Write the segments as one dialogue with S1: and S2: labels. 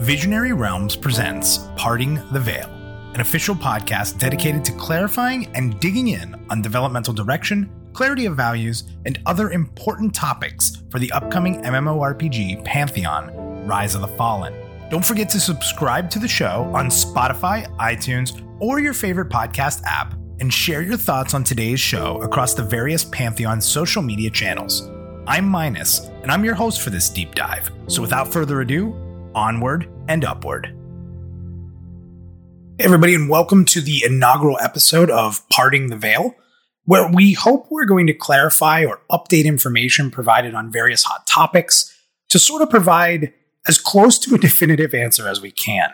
S1: Visionary Realms presents Parting the Veil, an official podcast dedicated to clarifying and digging in on developmental direction, clarity of values, and other important topics for the upcoming MMORPG Pantheon Rise of the Fallen. Don't forget to subscribe to the show on Spotify, iTunes, or your favorite podcast app, and share your thoughts on today's show across the various Pantheon social media channels. I'm Minus, and I'm your host for this deep dive. So without further ado, onward and upward. Hey, everybody, and welcome to the inaugural episode of Parting the Veil, where we hope we're going to clarify or update information provided on various hot topics to sort of provide as close to a definitive answer as we can.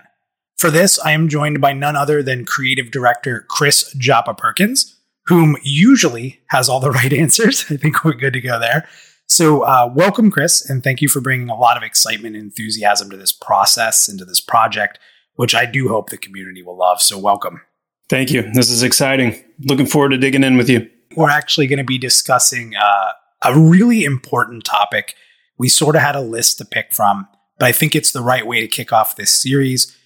S1: For this, I am joined by none other than creative director Chris Joppa Perkins, whom usually has all the right answers. I think we're good to go there. So, uh, welcome, Chris, and thank you for bringing a lot of excitement and enthusiasm to this process and to this project, which I do hope the community will love. So, welcome.
S2: Thank you. This is exciting. Looking forward to digging in with you.
S1: We're actually going to be discussing uh, a really important topic. We sort of had a list to pick from, but I think it's the right way to kick off this series.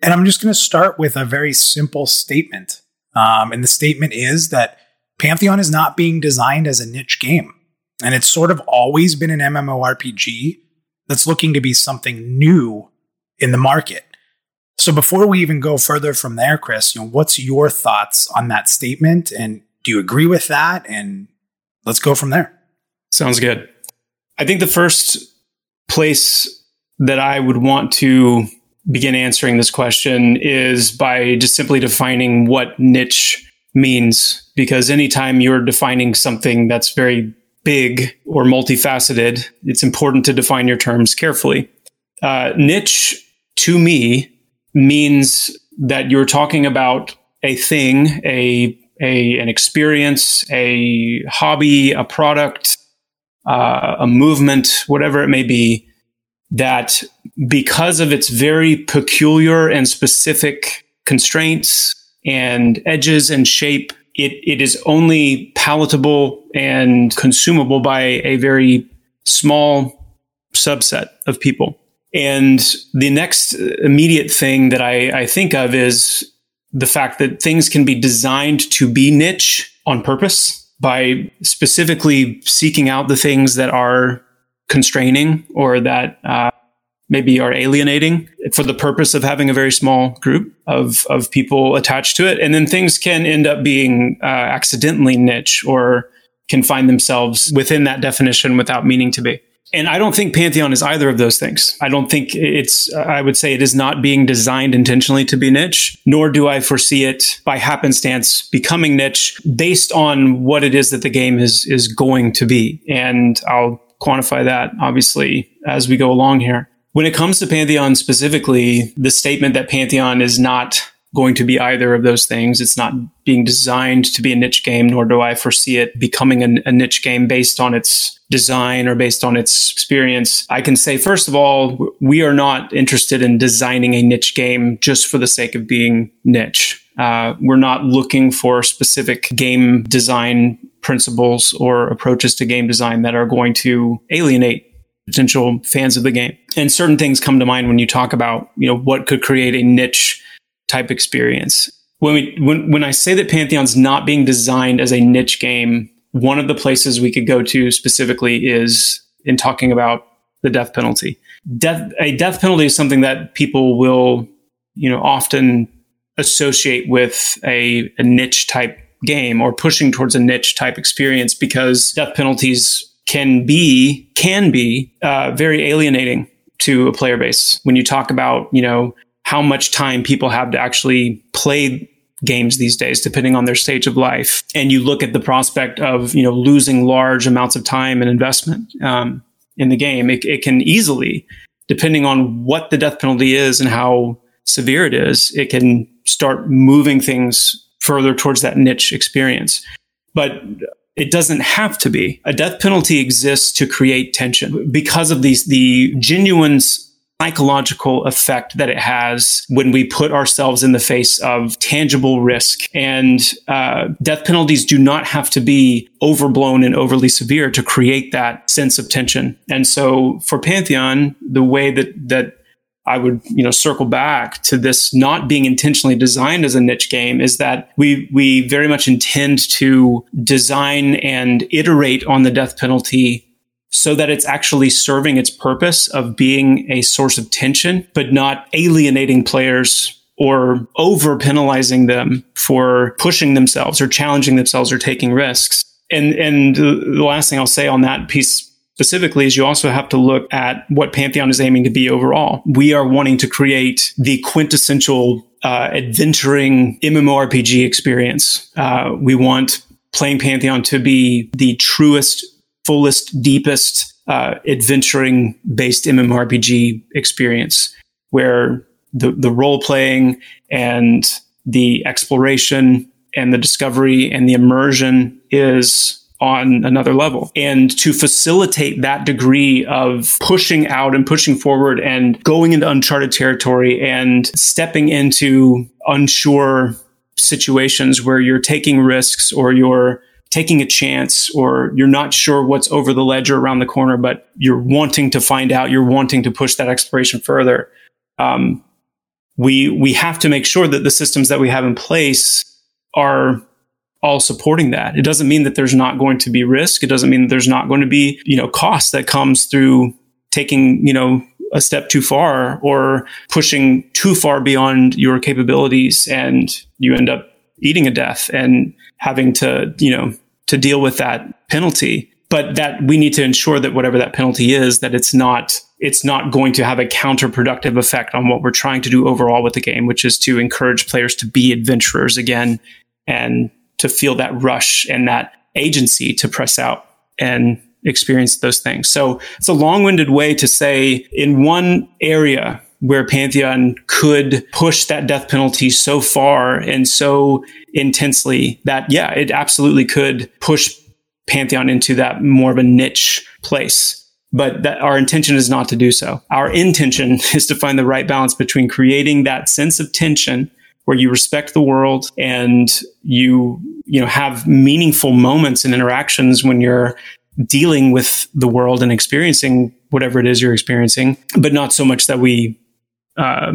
S1: And I'm just going to start with a very simple statement. Um, and the statement is that Pantheon is not being designed as a niche game. And it's sort of always been an MMORPG that's looking to be something new in the market. So before we even go further from there, Chris, you know, what's your thoughts on that statement? And do you agree with that? And let's go from there.
S2: Sounds good. I think the first place that I would want to begin answering this question is by just simply defining what niche means. Because anytime you're defining something that's very big or multifaceted, it's important to define your terms carefully. Uh, niche to me means that you're talking about a thing, a, a an experience, a hobby, a product, uh, a movement, whatever it may be, that because of its very peculiar and specific constraints and edges and shape it, it is only palatable and consumable by a very small subset of people. And the next immediate thing that I, I think of is the fact that things can be designed to be niche on purpose by specifically seeking out the things that are constraining or that uh, maybe are alienating for the purpose of having a very small group of, of people attached to it. And then things can end up being uh, accidentally niche or can find themselves within that definition without meaning to be. And I don't think Pantheon is either of those things. I don't think it's, I would say it is not being designed intentionally to be niche, nor do I foresee it by happenstance becoming niche based on what it is that the game is, is going to be. And I'll quantify that obviously as we go along here. When it comes to Pantheon specifically, the statement that Pantheon is not going to be either of those things. It's not being designed to be a niche game, nor do I foresee it becoming a, a, niche game based on its design or based on its experience. I can say, first of all, we are not interested in designing a niche game just for the sake of being niche. Uh, we're not looking for specific game design principles or approaches to game design that are going to alienate potential fans of the game. And certain things come to mind when you talk about, you know, what could create a niche type experience. When we when when I say that Pantheon's not being designed as a niche game, one of the places we could go to specifically is in talking about the death penalty. Death a death penalty is something that people will, you know, often associate with a, a niche type game or pushing towards a niche type experience because death penalties can be can be uh, very alienating to a player base when you talk about you know how much time people have to actually play games these days depending on their stage of life. And you look at the prospect of you know losing large amounts of time and investment um, in the game it, it can easily depending on what the death penalty is and how severe it is it can start moving things further towards that niche experience. But it doesn't have to be. A death penalty exists to create tension because of these, the genuine psychological effect that it has when we put ourselves in the face of tangible risk. And uh, death penalties do not have to be overblown and overly severe to create that sense of tension. And so for Pantheon, the way that, that I would, you know, circle back to this not being intentionally designed as a niche game is that we we very much intend to design and iterate on the death penalty so that it's actually serving its purpose of being a source of tension, but not alienating players or over penalizing them for pushing themselves or challenging themselves or taking risks. And and the last thing I'll say on that piece specifically is you also have to look at what Pantheon is aiming to be overall. We are wanting to create the quintessential uh, adventuring MMORPG experience. Uh, we want playing Pantheon to be the truest, fullest, deepest uh, adventuring based MMORPG experience where the, the role playing and the exploration and the discovery and the immersion is on another level. And to facilitate that degree of pushing out and pushing forward and going into uncharted territory and stepping into unsure situations where you're taking risks or you're taking a chance or you're not sure what's over the ledge or around the corner, but you're wanting to find out, you're wanting to push that exploration further. Um, we, we have to make sure that the systems that we have in place are all supporting that. It doesn't mean that there's not going to be risk. It doesn't mean there's not going to be, you know, cost that comes through taking, you know, a step too far or pushing too far beyond your capabilities and you end up eating a death and having to, you know, to deal with that penalty. But that we need to ensure that whatever that penalty is, that it's not it's not going to have a counterproductive effect on what we're trying to do overall with the game, which is to encourage players to be adventurers again and to feel that rush and that agency to press out and experience those things. So it's a long winded way to say in one area where Pantheon could push that death penalty so far and so intensely that, yeah, it absolutely could push Pantheon into that more of a niche place. But that our intention is not to do so. Our intention is to find the right balance between creating that sense of tension where you respect the world and you you know have meaningful moments and interactions when you're dealing with the world and experiencing whatever it is you're experiencing, but not so much that we uh,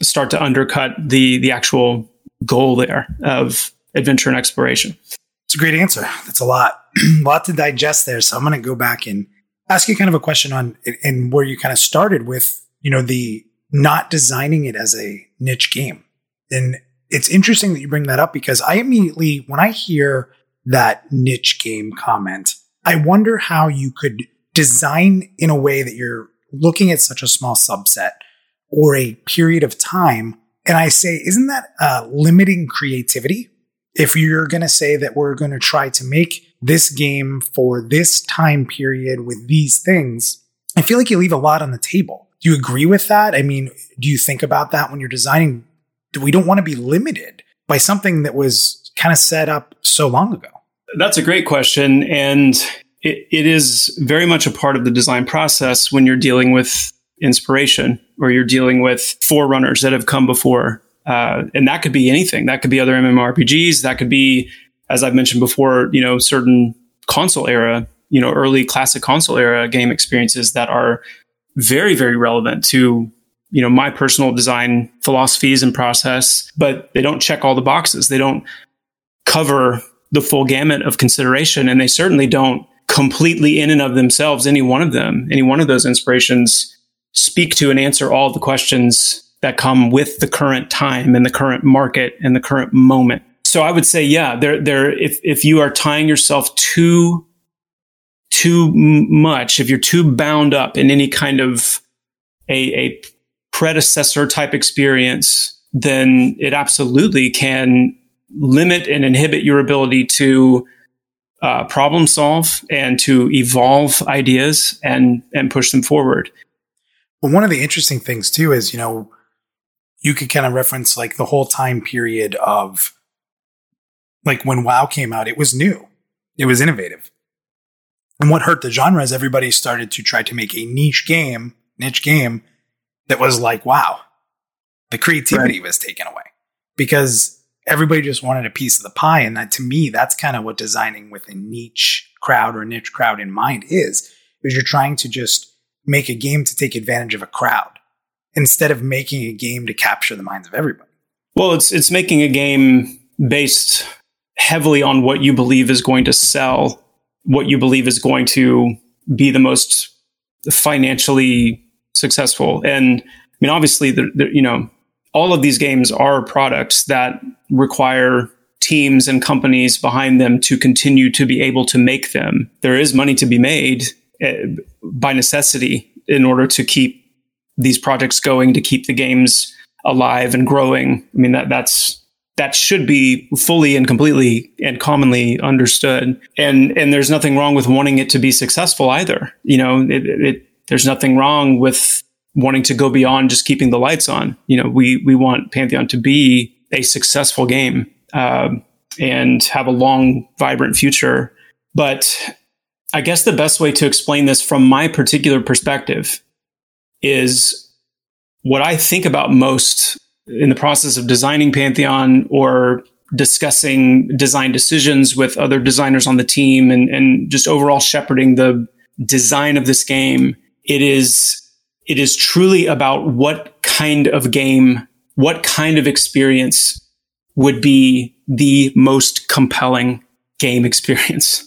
S2: start to undercut the the actual goal there of adventure and exploration.
S1: It's a great answer. That's a lot, a lot to digest there. So I'm going to go back and ask you kind of a question on and where you kind of started with, you know, the not designing it as a niche game. And it's interesting that you bring that up because I immediately, when I hear that niche game comment, I wonder how you could design in a way that you're looking at such a small subset or a period of time. And I say, isn't that uh, limiting creativity? If you're going to say that we're going to try to make this game for this time period with these things, I feel like you leave a lot on the table. Do you agree with that? I mean, do you think about that when you're designing we don't want to be limited by something that was kind of set up so long ago?
S2: That's a great question. And it, it is very much a part of the design process when you're dealing with inspiration or you're dealing with forerunners that have come before. Uh, and that could be anything. That could be other MMORPGs. That could be, as I've mentioned before, you know, certain console era, you know, early classic console era game experiences that are very, very relevant to you know, my personal design philosophies and process, but they don't check all the boxes. They don't cover the full gamut of consideration. And they certainly don't completely in and of themselves, any one of them, any one of those inspirations speak to and answer all the questions that come with the current time and the current market and the current moment. So I would say, yeah, there, there, if, if you are tying yourself too, too much, if you're too bound up in any kind of a, a predecessor type experience, then it absolutely can limit and inhibit your ability to uh, problem solve and to evolve ideas and and push them forward.
S1: Well, one of the interesting things too is you know you could kind of reference like the whole time period of like when WoW came out, it was new, it was innovative, and what hurt the genre is everybody started to try to make a niche game, niche game that was like, wow, the creativity right. was taken away because everybody just wanted a piece of the pie. And that to me, that's kind of what designing with a niche crowd or niche crowd in mind is, is you're trying to just make a game to take advantage of a crowd. instead of making a game to capture the minds of everybody.
S2: Well, it's it's making a game based heavily on what you believe is going to sell, what you believe is going to be the most financially successful. And I mean, obviously, the, the, you know, all of these games are products that require teams and companies behind them to continue to be able to make them. There is money to be made uh, by necessity in order to keep these projects going, to keep the games alive and growing. I mean, that that's that should be fully and completely and commonly understood. And and there's nothing wrong with wanting it to be successful either. You know, it, it, there's nothing wrong with wanting to go beyond just keeping the lights on. You know, we we want Pantheon to be a successful game uh, and have a long, vibrant future. But I guess the best way to explain this from my particular perspective is what I think about most in the process of designing Pantheon or discussing design decisions with other designers on the team and, and just overall shepherding the design of this game. It is, it is truly about what kind of game, what kind of experience would be the most compelling game experience.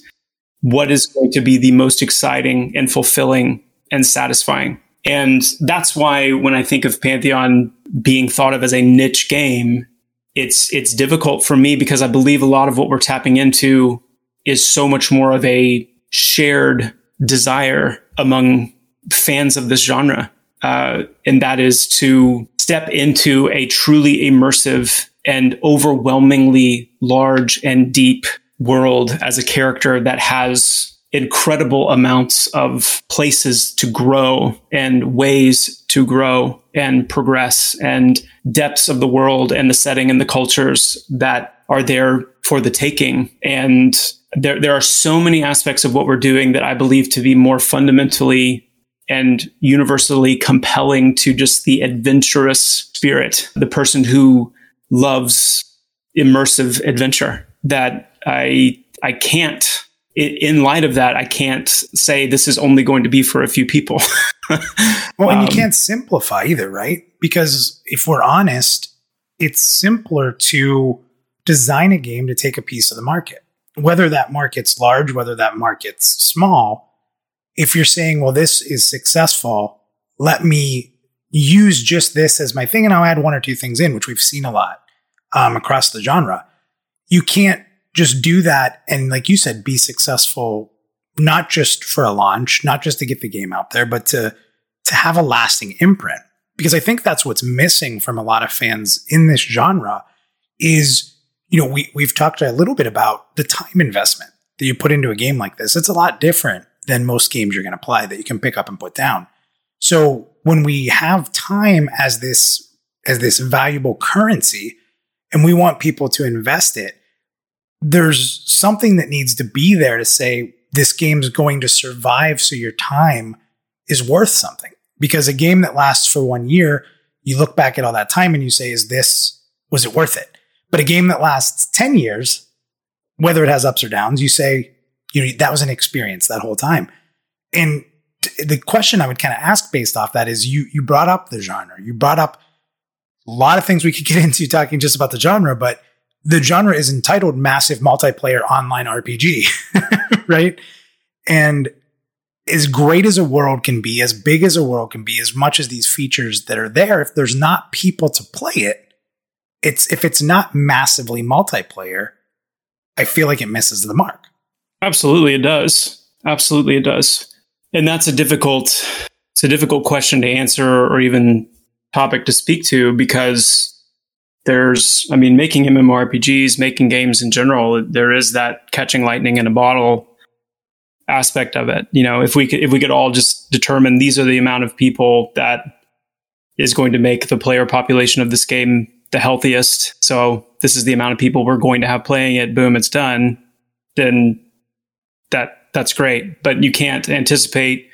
S2: What is going to be the most exciting and fulfilling and satisfying? And that's why when I think of Pantheon being thought of as a niche game, it's it's difficult for me because I believe a lot of what we're tapping into is so much more of a shared desire among fans of this genre, uh, and that is to step into a truly immersive and overwhelmingly large and deep world as a character that has incredible amounts of places to grow and ways to grow and progress and depths of the world and the setting and the cultures that are there for the taking. And there, there are so many aspects of what we're doing that I believe to be more fundamentally and universally compelling to just the adventurous spirit, the person who loves immersive adventure that I, I can't in light of that, I can't say this is only going to be for a few people.
S1: well, and you um, can't simplify either, right? Because if we're honest, it's simpler to design a game to take a piece of the market, whether that market's large, whether that market's small. If you're saying, well, this is successful, let me use just this as my thing and I'll add one or two things in, which we've seen a lot um, across the genre. You can't just do that and like you said be successful not just for a launch not just to get the game out there but to to have a lasting imprint because i think that's what's missing from a lot of fans in this genre is you know we we've talked a little bit about the time investment that you put into a game like this it's a lot different than most games you're going to play that you can pick up and put down so when we have time as this as this valuable currency and we want people to invest it there's something that needs to be there to say this game's going to survive so your time is worth something. Because a game that lasts for one year, you look back at all that time and you say, is this, was it worth it? But a game that lasts 10 years, whether it has ups or downs, you say, you know, that was an experience that whole time. And t- the question I would kind of ask based off that is you, you brought up the genre. You brought up a lot of things we could get into talking just about the genre, but the genre is entitled massive multiplayer online RPG, right? And as great as a world can be, as big as a world can be, as much as these features that are there, if there's not people to play it, it's if it's not massively multiplayer, I feel like it misses the mark.
S2: Absolutely it does. Absolutely it does. And that's a difficult it's a difficult question to answer or even topic to speak to because there's, I mean, making MMORPGs, making games in general, there is that catching lightning in a bottle aspect of it. You know, if we could, if we could all just determine these are the amount of people that is going to make the player population of this game the healthiest. So this is the amount of people we're going to have playing it. Boom, it's done. Then that that's great, but you can't anticipate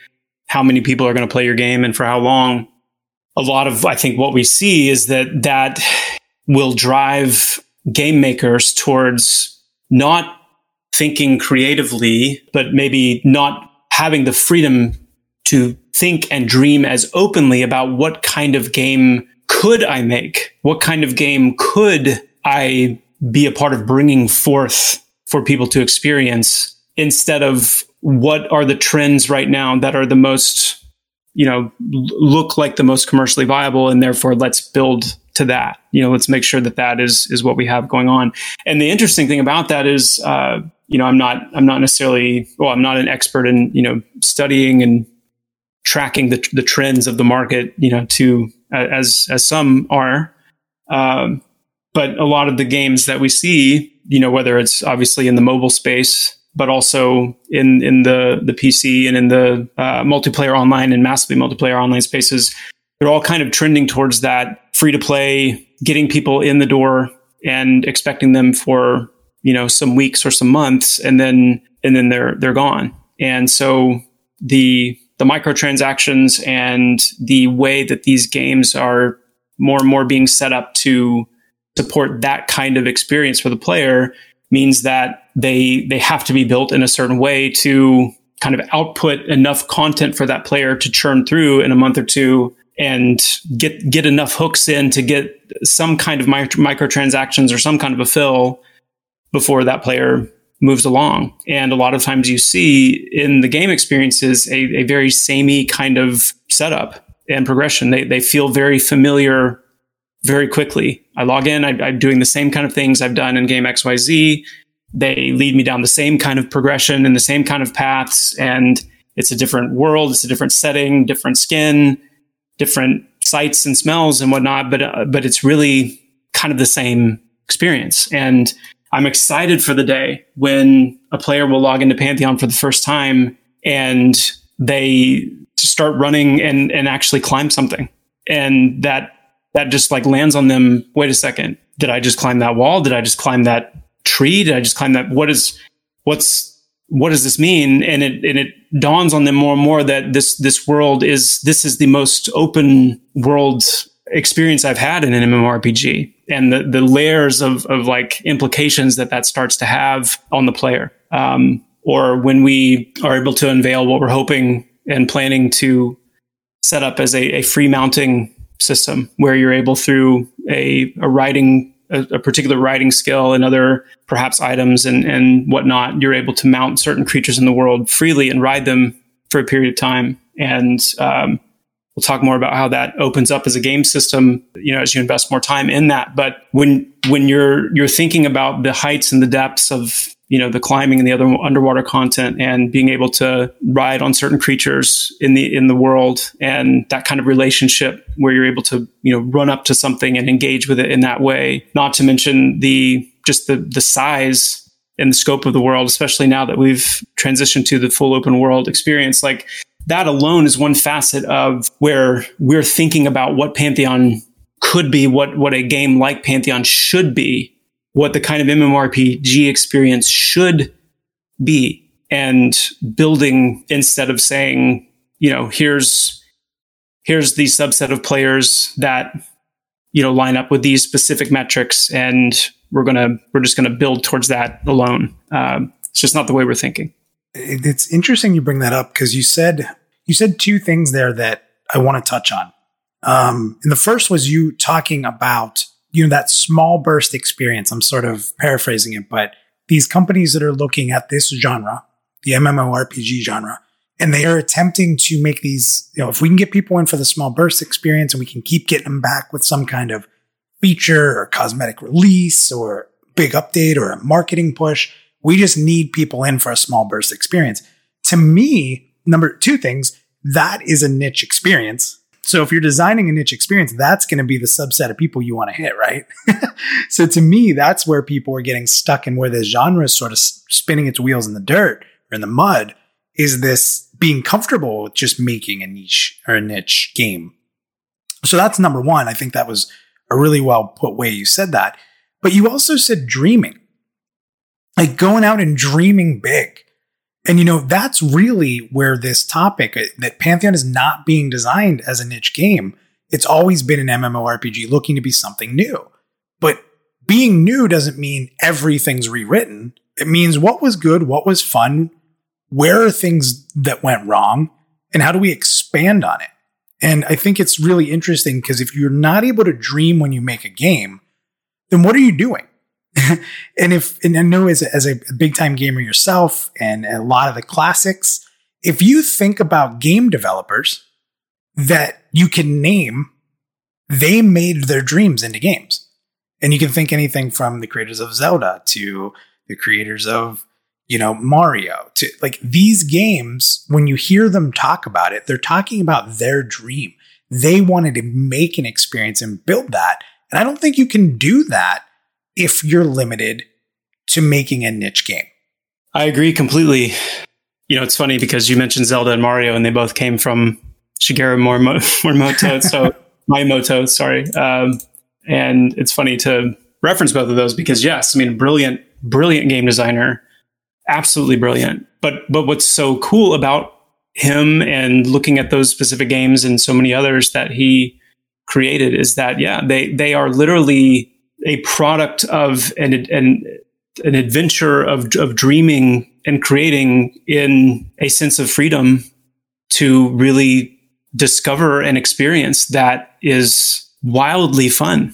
S2: how many people are going to play your game and for how long. A lot of I think what we see is that that will drive game makers towards not thinking creatively, but maybe not having the freedom to think and dream as openly about what kind of game could I make? What kind of game could I be a part of bringing forth for people to experience instead of what are the trends right now that are the most, you know, look like the most commercially viable and therefore let's build to that. You know, let's make sure that that is is what we have going on. And the interesting thing about that is, uh, you know, I'm not I'm not necessarily well, I'm not an expert in you know studying and tracking the the trends of the market. You know, to as as some are. Um, but a lot of the games that we see, you know, whether it's obviously in the mobile space, but also in in the the PC and in the uh, multiplayer online and massively multiplayer online spaces, they're all kind of trending towards that free to play, getting people in the door and expecting them for you know some weeks or some months, and then and then they're they're gone. And so the the microtransactions and the way that these games are more and more being set up to support that kind of experience for the player means that they they have to be built in a certain way to kind of output enough content for that player to churn through in a month or two and get get enough hooks in to get some kind of micro, microtransactions or some kind of a fill before that player moves along. And a lot of times you see in the game experiences a, a very samey kind of setup and progression. They, they feel very familiar very quickly. I log in, I, I'm doing the same kind of things I've done in game XYZ. They lead me down the same kind of progression and the same kind of paths. And it's a different world, it's a different setting, different skin, different sights and smells and whatnot. But, uh, but it's really kind of the same experience. And I'm excited for the day when a player will log into Pantheon for the first time and they start running and, and actually climb something. And that that just like lands on them. Wait a second. Did I just climb that wall? Did I just climb that tree? Did I just climb that? What is, what's, what does this mean? And it, and it dawns on them more and more that this, this world is, this is the most open world experience I've had in an MMORPG and the, the layers of, of like implications that that starts to have on the player. Um, or when we are able to unveil what we're hoping and planning to set up as a, a free mounting system where you're able through a, a riding a, a, particular riding skill and other perhaps items and, and whatnot, you're able to mount certain creatures in the world freely and ride them for a period of time. And um, we'll talk more about how that opens up as a game system, you know, as you invest more time in that. But when when you're you're thinking about the heights and the depths of you know the climbing and the other underwater content and being able to ride on certain creatures in the in the world and that kind of relationship where you're able to you know run up to something and engage with it in that way. Not to mention the just the the size and the scope of the world especially now that we've transitioned to the full open world experience. Like that alone is one facet of where we're thinking about what pantheon could be what what a game like pantheon should be what the kind of MMORPG experience should be and building instead of saying, you know, here's here's the subset of players that you know line up with these specific metrics and we're gonna we're just gonna build towards that alone. Um, it's just not the way we're thinking.
S1: It's interesting you bring that up because you said you said two things there that i want to touch on. Um, and the first was you talking about you know, that small burst experience. I'm sort of paraphrasing it, but these companies that are looking at this genre, the MMORPG genre, and they are attempting to make these, you know, if we can get people in for the small burst experience and we can keep getting them back with some kind of feature or cosmetic release or big update or a marketing push, we just need people in for a small burst experience. To me, number two things, that is a niche experience so if you're designing a niche experience, that's going to be the subset of people you want to hit, right? so to me, that's where people are getting stuck and where the genre is sort of spinning its wheels in the dirt or in the mud is this being comfortable with just making a niche or a niche game. So that's number one. I think that was a really well put way you said that. But you also said dreaming, like going out and dreaming big. And you know, that's really where this topic uh, that Pantheon is not being designed as a niche game. It's always been an MMORPG looking to be something new. But being new doesn't mean everything's rewritten. It means what was good, what was fun, where are things that went wrong, and how do we expand on it? And I think it's really interesting because if you're not able to dream when you make a game, then what are you doing? and if, and I know as a, as a big time gamer yourself and a lot of the classics, if you think about game developers that you can name, they made their dreams into games. And you can think anything from the creators of Zelda to the creators of, you know, Mario to like these games, when you hear them talk about it, they're talking about their dream. They wanted to make an experience and build that. And I don't think you can do that if you're limited to making a niche game.
S2: I agree completely. You know, it's funny because you mentioned Zelda and Mario, and they both came from Shigeru Morimoto. so Miyamoto, sorry. Um, and it's funny to reference both of those because yes, I mean, brilliant, brilliant game designer, absolutely brilliant. But but what's so cool about him and looking at those specific games and so many others that he created is that yeah, they they are literally a product of an, an, an adventure of, of dreaming and creating in a sense of freedom to really discover an experience that is wildly fun.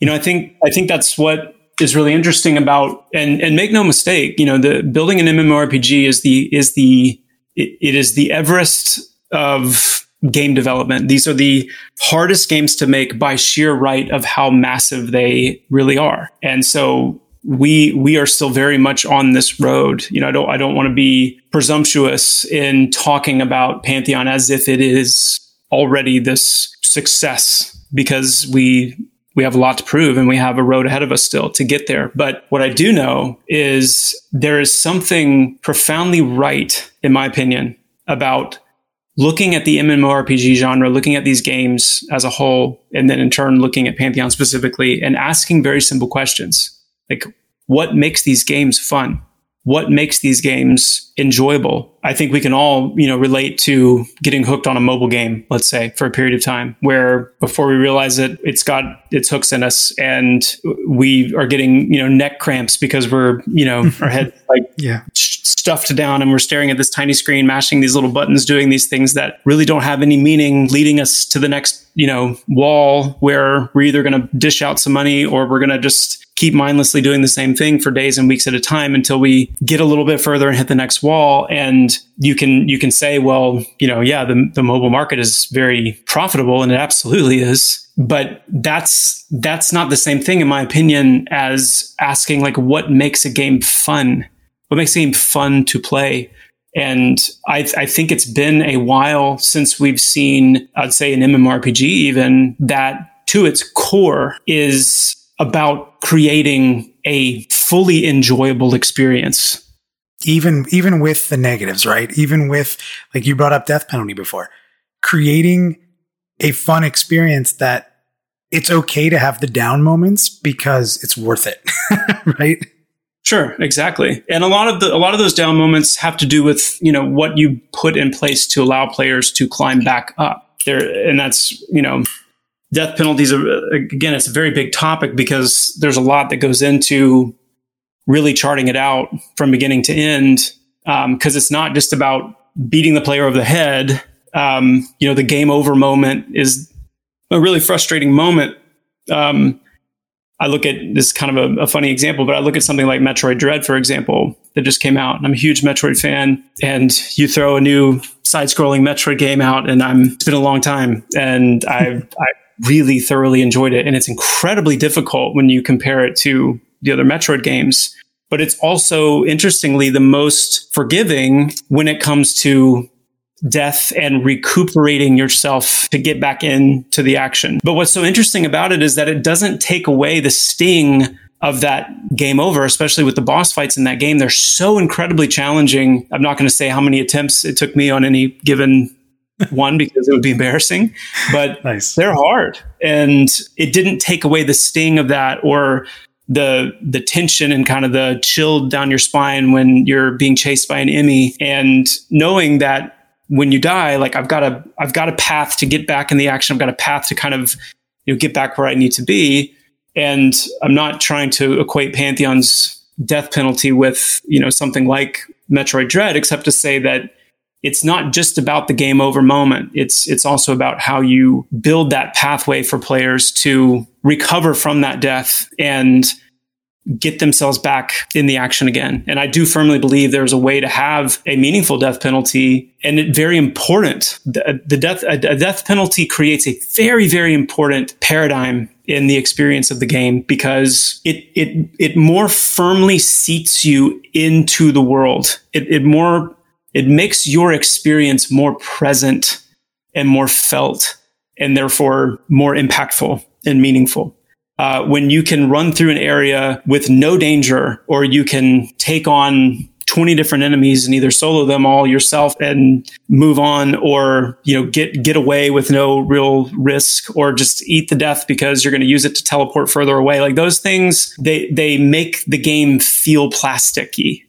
S2: You know, I think I think that's what is really interesting about and and make no mistake, you know, the building an MMORPG is the is the it, it is the Everest of game development. These are the hardest games to make by sheer right of how massive they really are. And so we we are still very much on this road. You know, I don't I don't want to be presumptuous in talking about Pantheon as if it is already this success because we we have a lot to prove and we have a road ahead of us still to get there. But what I do know is there is something profoundly right, in my opinion, about looking at the MMORPG genre, looking at these games as a whole, and then in turn looking at Pantheon specifically and asking very simple questions like, what makes these games fun? What makes these games enjoyable? I think we can all, you know, relate to getting hooked on a mobile game, let's say, for a period of time where before we realize it, it's got its hooks in us and we are getting, you know, neck cramps because we're, you know, our head like yeah. stuffed down and we're staring at this tiny screen, mashing these little buttons, doing these things that really don't have any meaning, leading us to the next, you know, wall where we're either going to dish out some money or we're going to just keep mindlessly doing the same thing for days and weeks at a time until we get a little bit further and hit the next wall. And you can you can say well you know yeah the, the mobile market is very profitable and it absolutely is but that's that's not the same thing in my opinion as asking like what makes a game fun? What makes a game fun to play? And I, I, think it's been a while since we've seen, I'd say, an MMORPG even that to its core is about creating a fully enjoyable experience.
S1: Even even with the negatives, right? Even with like you brought up death penalty before, creating a fun experience that it's okay to have the down moments because it's worth it, right?
S2: Sure, exactly. And a lot of the a lot of those down moments have to do with, you know, what you put in place to allow players to climb back up. There and that's, you know, death penalties are again it's a very big topic because there's a lot that goes into really charting it out from beginning to end because um, it's not just about beating the player over the head. Um, you know the game over moment is a really frustrating moment. Um, i look at this kind of a, a, funny example but i look at something like metroid dread for example that just came out and i'm a huge metroid fan and you throw a new side-scrolling metroid game out and i'm it's been a long time and i've I, really thoroughly enjoyed it. And it's incredibly difficult when you compare it to the other Metroid games. But it's also, interestingly, the most forgiving when it comes to death and recuperating yourself to get back into the action. But what's so interesting about it is that it doesn't take away the sting of that game over, especially with the boss fights in that game. They're so incredibly challenging. I'm not going to say how many attempts it took me on any given one because it would be embarrassing, but nice. they're hard, and it didn't take away the sting of that or the the tension and kind of the chill down your spine when you're being chased by an E.M.M.I., and knowing that when you die, like I've got a I've got a path to get back in the action. I've got a path to kind of you know get back where I need to be, and I'm not trying to equate Pantheon's death penalty with you know something like Metroid Dread, except to say that it's not just about the game over moment. It's it's also about how you build that pathway for players to recover from that death and get themselves back in the action again. And I do firmly believe there's a way to have a meaningful death penalty and it very important. The, the death, a death penalty creates a very, very important paradigm in the experience of the game because it, it, it more firmly seats you into the world. It, it more, it makes your experience more present and more felt and therefore more impactful and meaningful. Uh, when you can run through an area with no danger, or you can take on 20 different enemies and either solo them all yourself and move on or you know get get away with no real risk or just eat the death because you're going to use it to teleport further away. Like those things they they make the game feel plasticky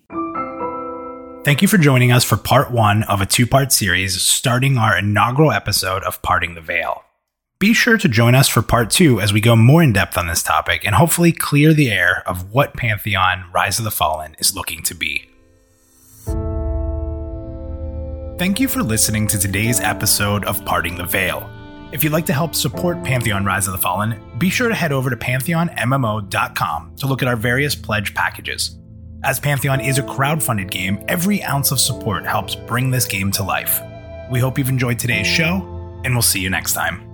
S1: Thank you for joining us for part 1 of a two-part series starting our inaugural episode of Parting the Veil. Be sure to join us for part two as we go more in depth on this topic and hopefully clear the air of what Pantheon Rise of the Fallen is looking to be. Thank you for listening to today's episode of Parting the Veil. If you'd like to help support Pantheon Rise of the Fallen, be sure to head over to pantheonmmo.com to look at our various pledge packages. As Pantheon is a crowd-funded game, every ounce of support helps bring this game to life. We hope you've enjoyed today's show, and we'll see you next time.